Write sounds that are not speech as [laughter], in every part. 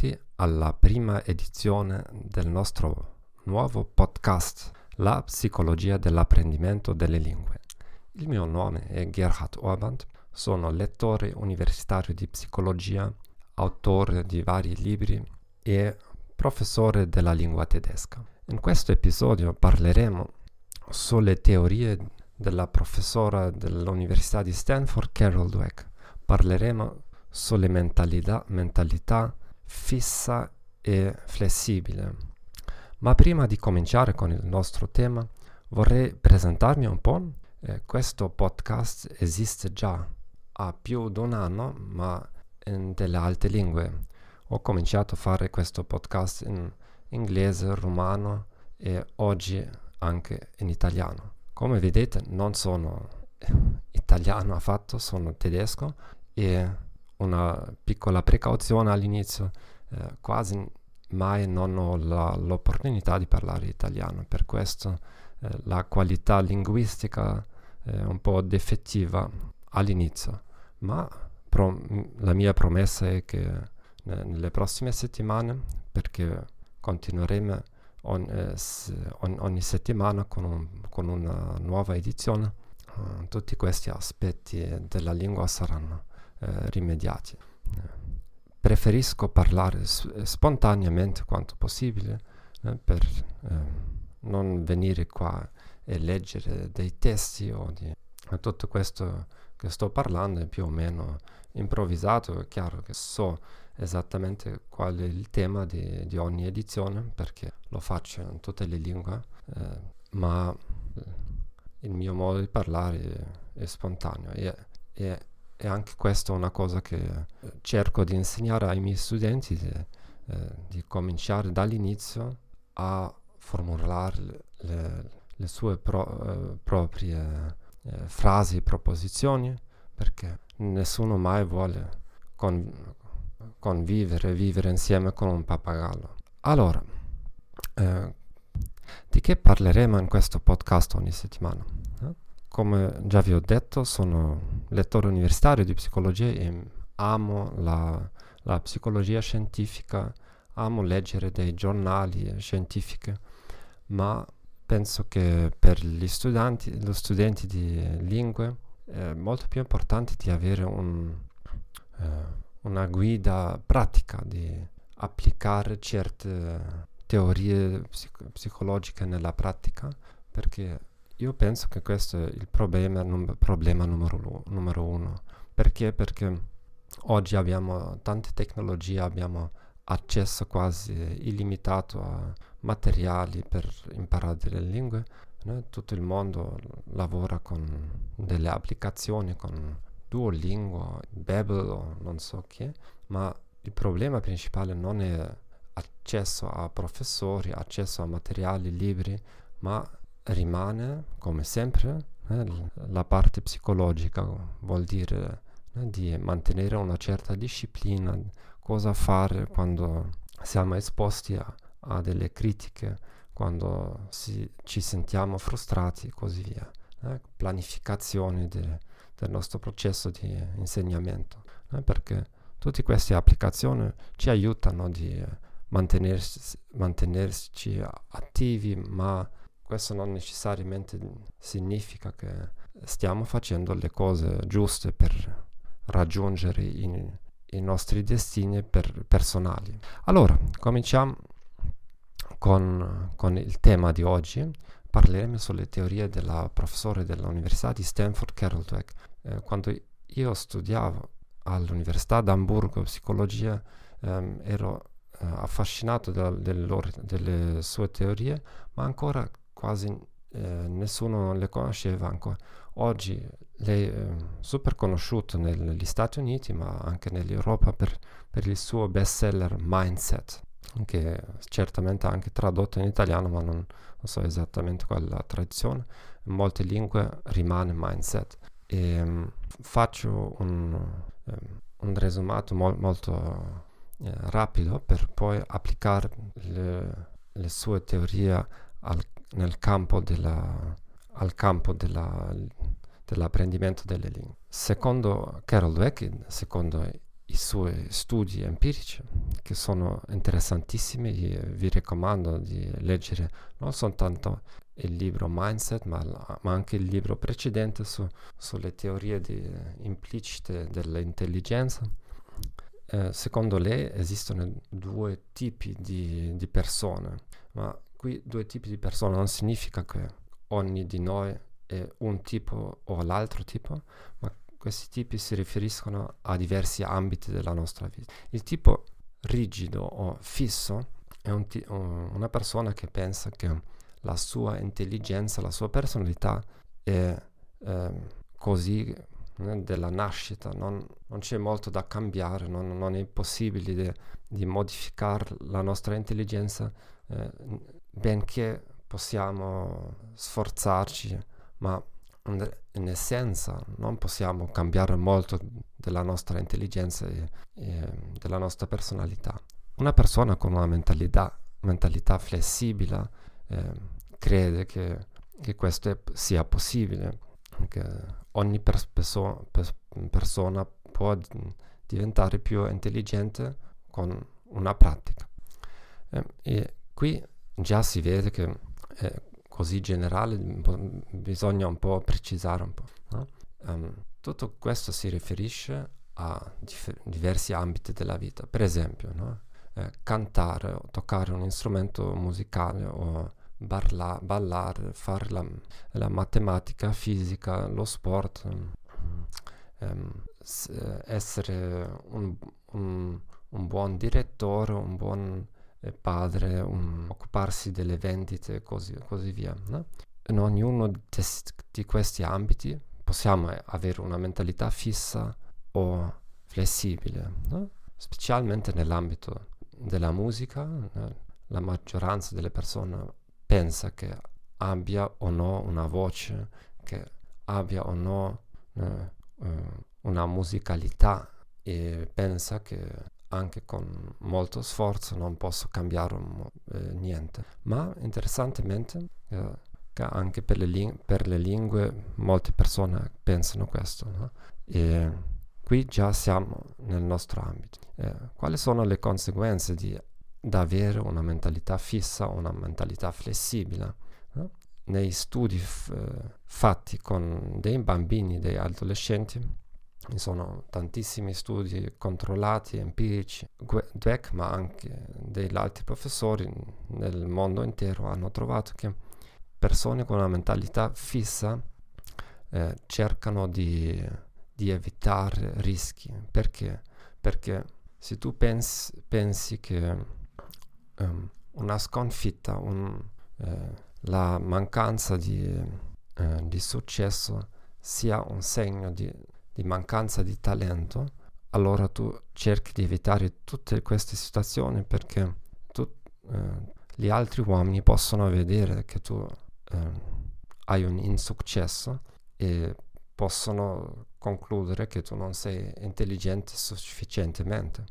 Benvenuti alla prima edizione del nostro nuovo podcast, La psicologia dell'apprendimento delle lingue. Il mio nome è Gerhard Orband, sono lettore universitario di psicologia, autore di vari libri e professore della lingua tedesca. In questo episodio parleremo sulle teorie della professora dell'Università di Stanford Carol Dweck. Parleremo sulle mentalità, mentalità fissa e flessibile. Ma prima di cominciare con il nostro tema, vorrei presentarmi un po'. Eh, questo podcast esiste già ha più di un anno, ma in delle altre lingue. Ho cominciato a fare questo podcast in inglese, romano e oggi anche in italiano. Come vedete non sono [laughs] italiano affatto, sono tedesco e una piccola precauzione all'inizio, eh, quasi mai non ho la, l'opportunità di parlare italiano, per questo eh, la qualità linguistica è un po' defettiva all'inizio, ma pro- la mia promessa è che nelle prossime settimane, perché continueremo on, eh, on, ogni settimana con, un, con, una nuova edizione, uh, tutti questi aspetti della lingua saranno eh, rimediati. Preferisco parlare s- spontaneamente quanto possibile eh, per ehm, non venire qua e leggere dei testi o di tutto questo che sto parlando è più o meno improvvisato, è chiaro che so esattamente qual è il tema di, di ogni edizione perché lo faccio in tutte le lingue, eh, ma il mio modo di parlare è, è spontaneo e, e e anche questa è una cosa che eh, cerco di insegnare ai miei studenti, di, eh, di cominciare dall'inizio a formulare le, le sue pro, eh, proprie eh, frasi, proposizioni, perché nessuno mai vuole con, convivere, vivere insieme con un pappagallo. Allora, eh, di che parleremo in questo podcast ogni settimana? Come già vi ho detto, sono lettore universitario di psicologia e amo la, la psicologia scientifica, amo leggere dei giornali scientifici, ma penso che per gli studenti, gli studenti di lingue è molto più importante di avere un, eh, una guida pratica, di applicare certe teorie psico- psicologiche nella pratica, perché io penso che questo è il problema, num- problema numero, numero, uno. Perché? Perché oggi abbiamo tante tecnologie, abbiamo accesso quasi illimitato a materiali per imparare delle lingue. Né? Tutto il mondo lavora con delle applicazioni, con Duolingo, Babel o non so che, ma il problema principale non è accesso a professori, accesso a materiali, libri, ma rimane, come sempre, eh, la parte psicologica, vuol dire eh, di mantenere una certa disciplina, cosa fare quando siamo esposti a, a delle critiche, quando si, ci sentiamo frustrati e così via. Eh, planificazione de, del nostro processo di insegnamento, eh, perché tutte queste applicazioni ci aiutano di mantenersi, mantenerci attivi, ma questo non necessariamente significa che stiamo facendo le cose giuste per raggiungere i, i nostri destini per, personali. Allora, cominciamo con, con, il tema di oggi. Parleremo sulle teorie della professore dell'Università di Stanford, Carol Dweck. Eh, quando io studiavo all'Università d'Amburgo psicologia, ehm, ero eh, affascinato da, delle, loro, delle sue teorie, ma ancora quasi eh, nessuno le conosceva ancora. Oggi lei è super conosciuta negli Stati Uniti, ma anche nell'Europa per, per il suo bestseller Mindset, che certamente ha anche tradotto in italiano, ma non, non so esattamente qual è la traduzione. In molte lingue rimane Mindset. E um, faccio un, um, un resumato mo- molto eh, rapido per poi applicare le, le sue teorie al nel campo della, al campo della, dell'apprendimento delle lingue. Secondo Carol Dweck, secondo i suoi studi empirici che sono interessantissimi vi raccomando di leggere non soltanto il libro Mindset ma, ma anche il libro precedente su, sulle teorie di, implicite dell'intelligenza. Eh, secondo lei esistono due tipi di, di persone, ma qui due tipi di persone non significa che ogni di noi è un tipo o l'altro tipo, ma questi tipi si riferiscono a diversi ambiti della nostra vita. Il tipo rigido o fisso è un ti- una persona che pensa che la sua intelligenza, la sua personalità è eh, così eh, della nascita, non, non, c'è molto da cambiare, non, non è possibile di, di, modificare la nostra intelligenza, eh, benché possiamo sforzarci, ma in essenza non possiamo cambiare molto della nostra intelligenza e, e della nostra personalità. Una persona con una mentalità, mentalità flessibile eh, crede che, che, questo è, sia possibile, che ogni pers- perso- pers- persona può diventare più intelligente con una pratica. Eh, e qui già si vede che eh, così generale bisogna un po' precisare un po'. No? Um, tutto questo si riferisce a dif- diversi ambiti della vita, per esempio no? eh, cantare o toccare un strumento musicale o barla- ballare, fare la, la, matematica, fisica, lo sport, um, s- essere un, un, un buon direttore, un buon padre, un, occuparsi delle vendite e così, così, via. No? In ognuno di, questi ambiti possiamo avere una mentalità fissa o flessibile, no? specialmente nell'ambito della musica. La maggioranza delle persone pensa che abbia o no una voce, che abbia o no eh, una musicalità e pensa che anche con molto sforzo non posso cambiare eh, niente. Ma interessantemente, eh, anche per le, ling- per le, lingue, molte persone pensano questo. No? E qui già siamo nel nostro ambito. Eh, quali sono le conseguenze di, avere una mentalità fissa una mentalità flessibile? No? Nei studi f- fatti con dei bambini, dei adolescenti, ci sono tantissimi studi controllati, empirici. Dweck, ma anche degli altri professori nel mondo intero hanno trovato che persone con una mentalità fissa eh, cercano di, di, evitare rischi. Perché? Perché se tu pensi, pensi che um, una sconfitta, un, eh, la mancanza di, eh, di successo sia un segno di di mancanza di talento, allora tu cerchi di evitare tutte queste situazioni perché tu, eh, gli altri uomini possono vedere che tu eh, hai un insuccesso e possono concludere che tu non sei intelligente sufficientemente.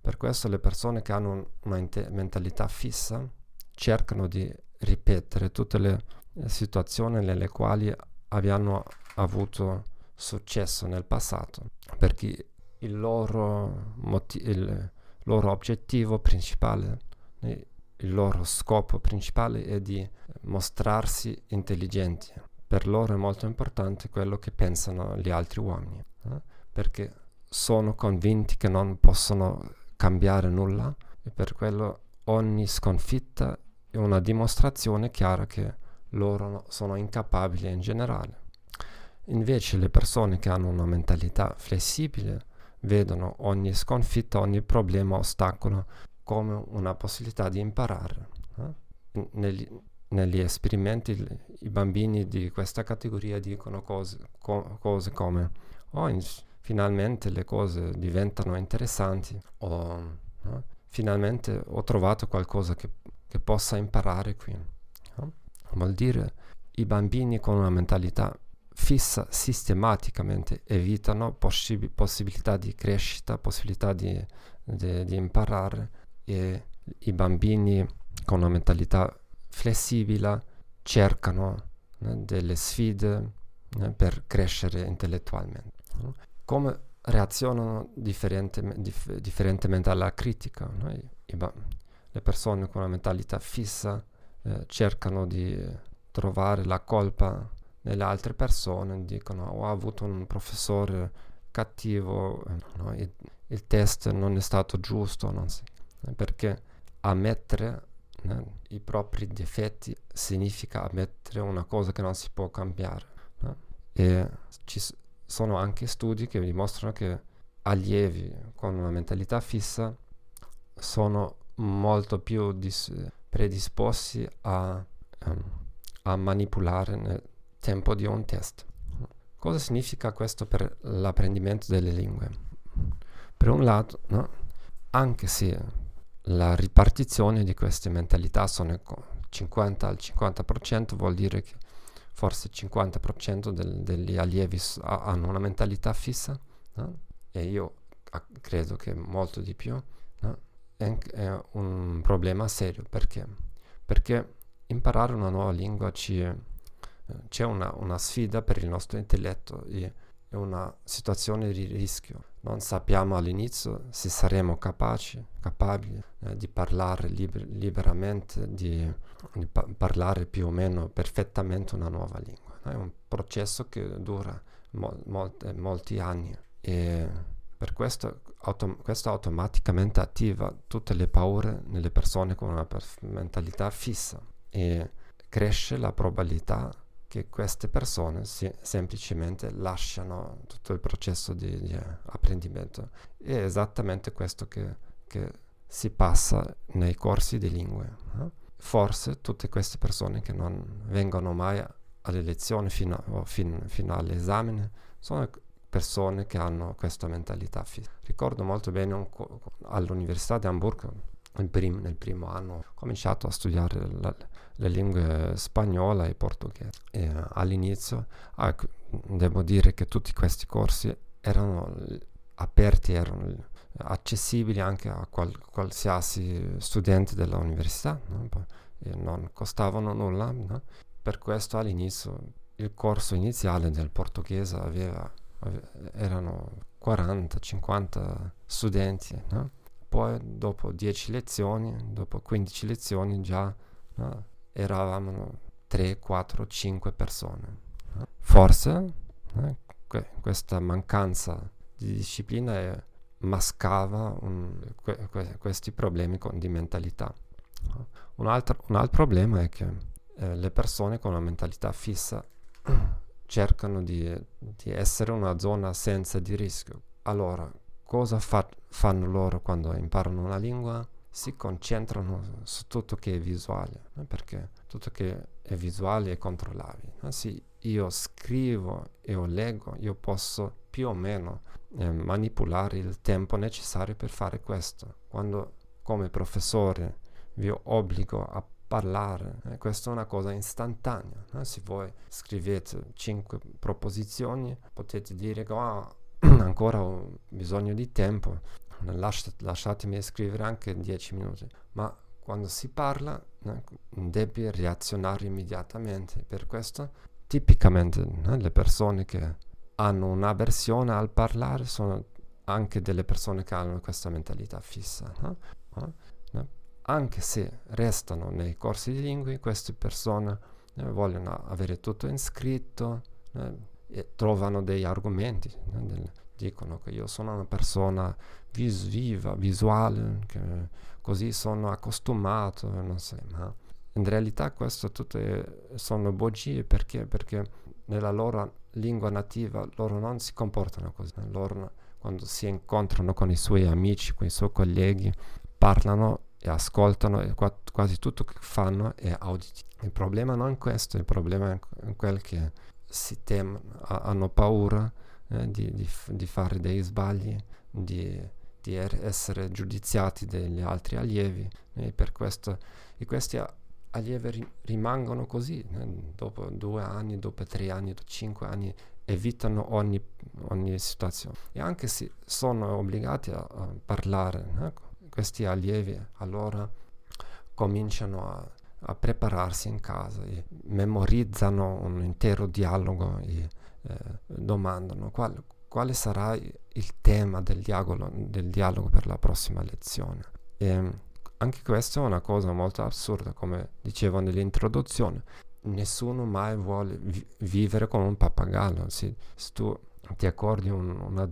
Per questo le persone che hanno una inte- mentalità fissa cercano di ripetere tutte le situazioni nelle quali abbiano avuto successo nel passato, perché il loro, moti- il loro obiettivo principale, il loro scopo principale è di mostrarsi intelligenti. Per loro è molto importante quello che pensano gli altri uomini, eh? perché sono convinti che non possono cambiare nulla e per quello ogni sconfitta è una dimostrazione chiara che loro sono incapabili in generale. Invece le persone che hanno una mentalità flessibile vedono ogni sconfitta, ogni problema, ostacolo come una possibilità di imparare. Eh? Negli, negli, esperimenti i bambini di questa categoria dicono cose, co- cose come oh, in, finalmente le cose diventano interessanti o eh? finalmente ho trovato qualcosa che, che possa imparare qui. Eh? Vuol dire i bambini con una mentalità fissa sistematicamente evitano possib- possibilità di crescita, possibilità di, di, di, imparare e i bambini con una mentalità flessibile cercano né, delle sfide né, per crescere intellettualmente. Come reazionano differente, dif, differentemente alla critica. No? I, i, le persone con una mentalità fissa eh, cercano di trovare la colpa nelle altre persone, dicono ho avuto un professore cattivo, no? il, il, test non è stato giusto, non so, perché ammettere né, i propri difetti significa ammettere una cosa che non si può cambiare. No? E ci sono anche studi che dimostrano che allievi con una mentalità fissa sono molto più dis- predisposti a, um, a manipolare tempo di un test. Cosa significa questo per l'apprendimento delle lingue? Per un lato, no? anche se la ripartizione di queste mentalità sono 50 al 50%, vuol dire che forse il 50% del, degli allievi hanno una mentalità fissa, no? e io credo che molto di più, no? è, è, un problema serio. Perché? Perché imparare una nuova lingua ci, eh, c'è una, una, sfida per il nostro intelletto e è una situazione di rischio. Non sappiamo all'inizio se saremo capaci, capabili eh, di parlare liber- liberamente, di, di pa- parlare più o meno perfettamente una nuova lingua. È un processo che dura mo- molte, molti anni e per questo, autom- questo automaticamente attiva tutte le paure nelle persone con una perf- mentalità fissa e cresce la probabilità che queste persone si, semplicemente lasciano tutto il processo di, di apprendimento. È esattamente questo che, che, si passa nei corsi di lingue. No? Forse tutte queste persone che non vengono mai alle lezioni fino, a, fin, fino all'esame sono persone che hanno questa mentalità fissa. Ricordo molto bene co- all'Università di Hamburgo, prim- nel primo anno, ho cominciato a studiare la, le lingue spagnola e portoghese. E, uh, all'inizio ah, devo dire che tutti questi corsi erano aperti, erano accessibili anche a qual- qualsiasi studente dell'università, no? non costavano nulla. No? Per questo all'inizio il corso iniziale del portoghese aveva erano 40-50 studenti, no? poi dopo 10 lezioni, dopo 15 lezioni già no? Eravamo 3, 4, 5 persone. Forse que- questa mancanza di disciplina è, mascava un, que- que- questi problemi con, di mentalità. Un altro, un altro, problema è che eh, le persone con una mentalità fissa [clears throat] cercano di, di, essere una zona senza di rischio. Allora, cosa fa, fanno loro quando imparano una lingua? Si concentrano su tutto che è visuale, no? perché tutto che è visuale è controllabile. No? Se io scrivo e io leggo, io posso più o meno eh, manipolare il tempo necessario per fare questo. Quando come professore vi obbligo a parlare. Eh, questa è una cosa istantanea. Eh? Se voi scrivete cinque proposizioni, potete dire che oh, [clears throat] ancora ho bisogno di tempo, Lasciat- lasciatemi scrivere anche dieci minuti. Ma quando si parla, eh, devi reazionare immediatamente. Per questo, tipicamente, eh, le persone che hanno un'avversione al parlare sono anche delle persone che hanno questa mentalità fissa. No? anche se restano nei corsi di lingue, queste persone eh, vogliono avere tutto in scritto eh, e trovano degli argomenti, eh, del, dicono che io sono una persona vis- viva, visuale, così sono accostumato, non so, ma in realtà questo tutto è, sono bugie perché? perché nella loro lingua nativa loro non si comportano così, loro quando si incontrano con i suoi amici, con i suoi colleghi, parlano e ascoltano e qua, quasi tutto che fanno è auditivo. Il problema non è questo, il problema è quel che si temono, hanno paura eh, di, di, di, fare dei sbagli, di, di er- essere giudiziati dagli altri allievi e per questo e questi allievi ri- rimangono così, eh, dopo due anni, dopo tre anni, dopo cinque anni evitano ogni, ogni situazione. E anche se sono obbligati a, a parlare ecco, questi allievi allora cominciano a, a prepararsi in casa e memorizzano un intero dialogo e eh, domandano qual, quale sarà il tema del dialogo, del dialogo per la prossima lezione. E anche questa è una cosa molto assurda, come dicevo nell'introduzione. Nessuno mai vuole vi- vivere come un pappagallo. Se, se tu ti accorgi un, una,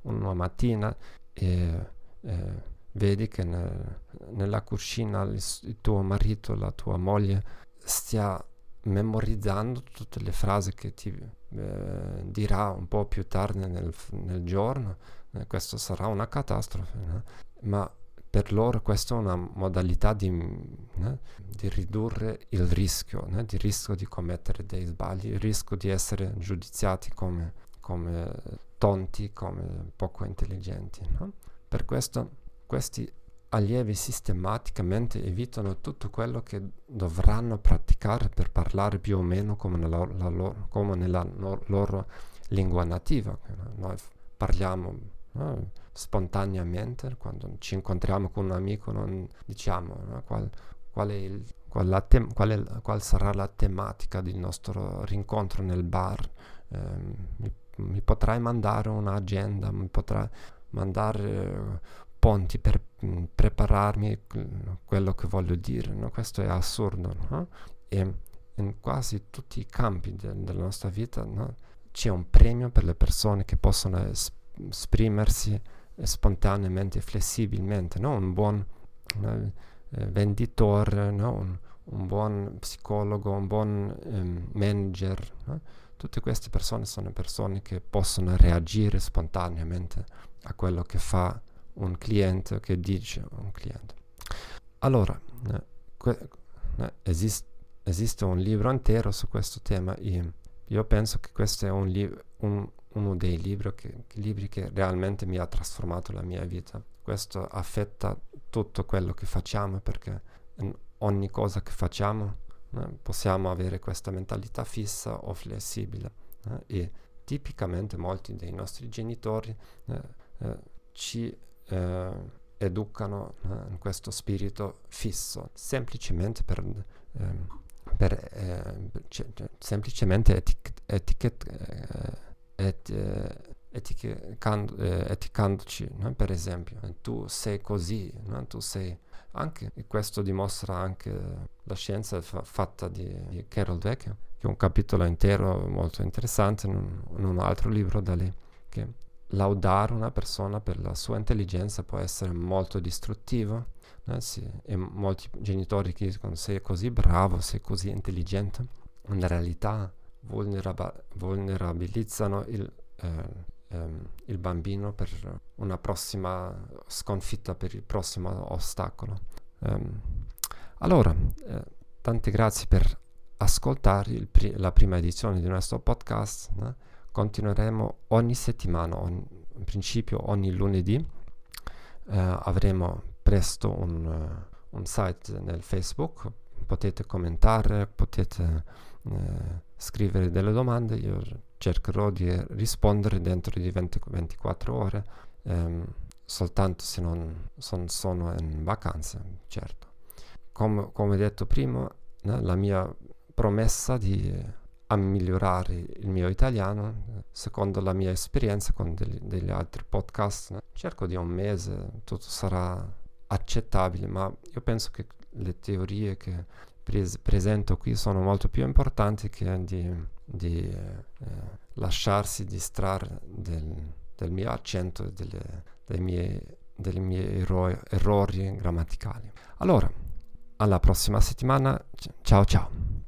una, mattina e eh, vedi che nel, nella cucina il, il tuo marito, la tua moglie stia memorizzando tutte le frasi che ti eh, dirà un po' più tardi nel, nel giorno, eh, questo sarà una catastrofe. No? Ma per loro questa è una modalità di, né, di ridurre il rischio, né, il rischio di commettere dei sbagli, il rischio di essere giudiziati come, come tonti, come poco intelligenti. No? Per questo questi allievi sistematicamente evitano tutto quello che dovranno praticare per parlare più o meno come nella, loro, come nella no, loro lingua nativa. Noi parliamo no, spontaneamente, quando ci incontriamo con un amico non diciamo no, qual, qual, il, qual, te- è, qual, sarà la tematica del nostro rincontro nel bar. Eh, mi, mi potrai mandare un'agenda, mi potrai mandare ponti per mm, prepararmi quello che voglio dire, no? questo è assurdo. No? E in quasi tutti i campi de- della nostra vita no? c'è un premio per le persone che possono es- esprimersi spontaneamente, flessibilmente, un buon eh, venditore, un, un, buon psicologo, un buon eh, manager. Tutte queste persone sono persone che possono reagire spontaneamente a quello che fa un cliente che dice un cliente. Allora, eh, que- eh, esist- esiste un libro intero su questo tema e io penso che questo è un li- un, uno dei libri che, libri che realmente mi ha trasformato la mia vita. Questo affetta tutto quello che facciamo perché in ogni cosa che facciamo eh, possiamo avere questa mentalità fissa o flessibile eh, e tipicamente molti dei nostri genitori eh, eh ci eh, educano eh, in questo spirito fisso, semplicemente per, ehm, per eh, c- semplicemente etic- etichet- eh, et, eh, eticando, eh, eticandoci, no? per esempio, tu sei così, no? tu sei anche, e questo dimostra anche la scienza fa- fatta di, di Carol Dweck, che è un capitolo intero molto interessante in un, in un altro libro da lei, che laudare una persona per la sua intelligenza può essere molto distruttivo. Eh, sì. E molti genitori che dicono sei così bravo, sei così intelligente, in realtà vulnerab- vulnerabilizzano il, eh, ehm, il, bambino per una prossima sconfitta, per il prossimo ostacolo. Um, allora, eh, tante grazie per ascoltare pri- la prima edizione di nostro podcast. Eh? continueremo ogni settimana, ogni, in principio ogni lunedì. Eh, avremo presto un, un, site nel Facebook, potete commentare, potete eh, scrivere delle domande, io cercherò di rispondere dentro di 20, 24 ore, ehm, soltanto se non son, sono in vacanza, certo. Com, come detto prima, né, la mia promessa di a migliorare il mio italiano secondo la mia esperienza con degli, degli altri podcast. Cerco di un mese, tutto sarà accettabile, ma io penso che le teorie che pres- presento qui sono molto più importanti che di, di eh, lasciarsi distrarre del, del, mio accento e delle, dei miei, dei miei ero- errori grammaticali. Allora, alla prossima settimana, ciao ciao!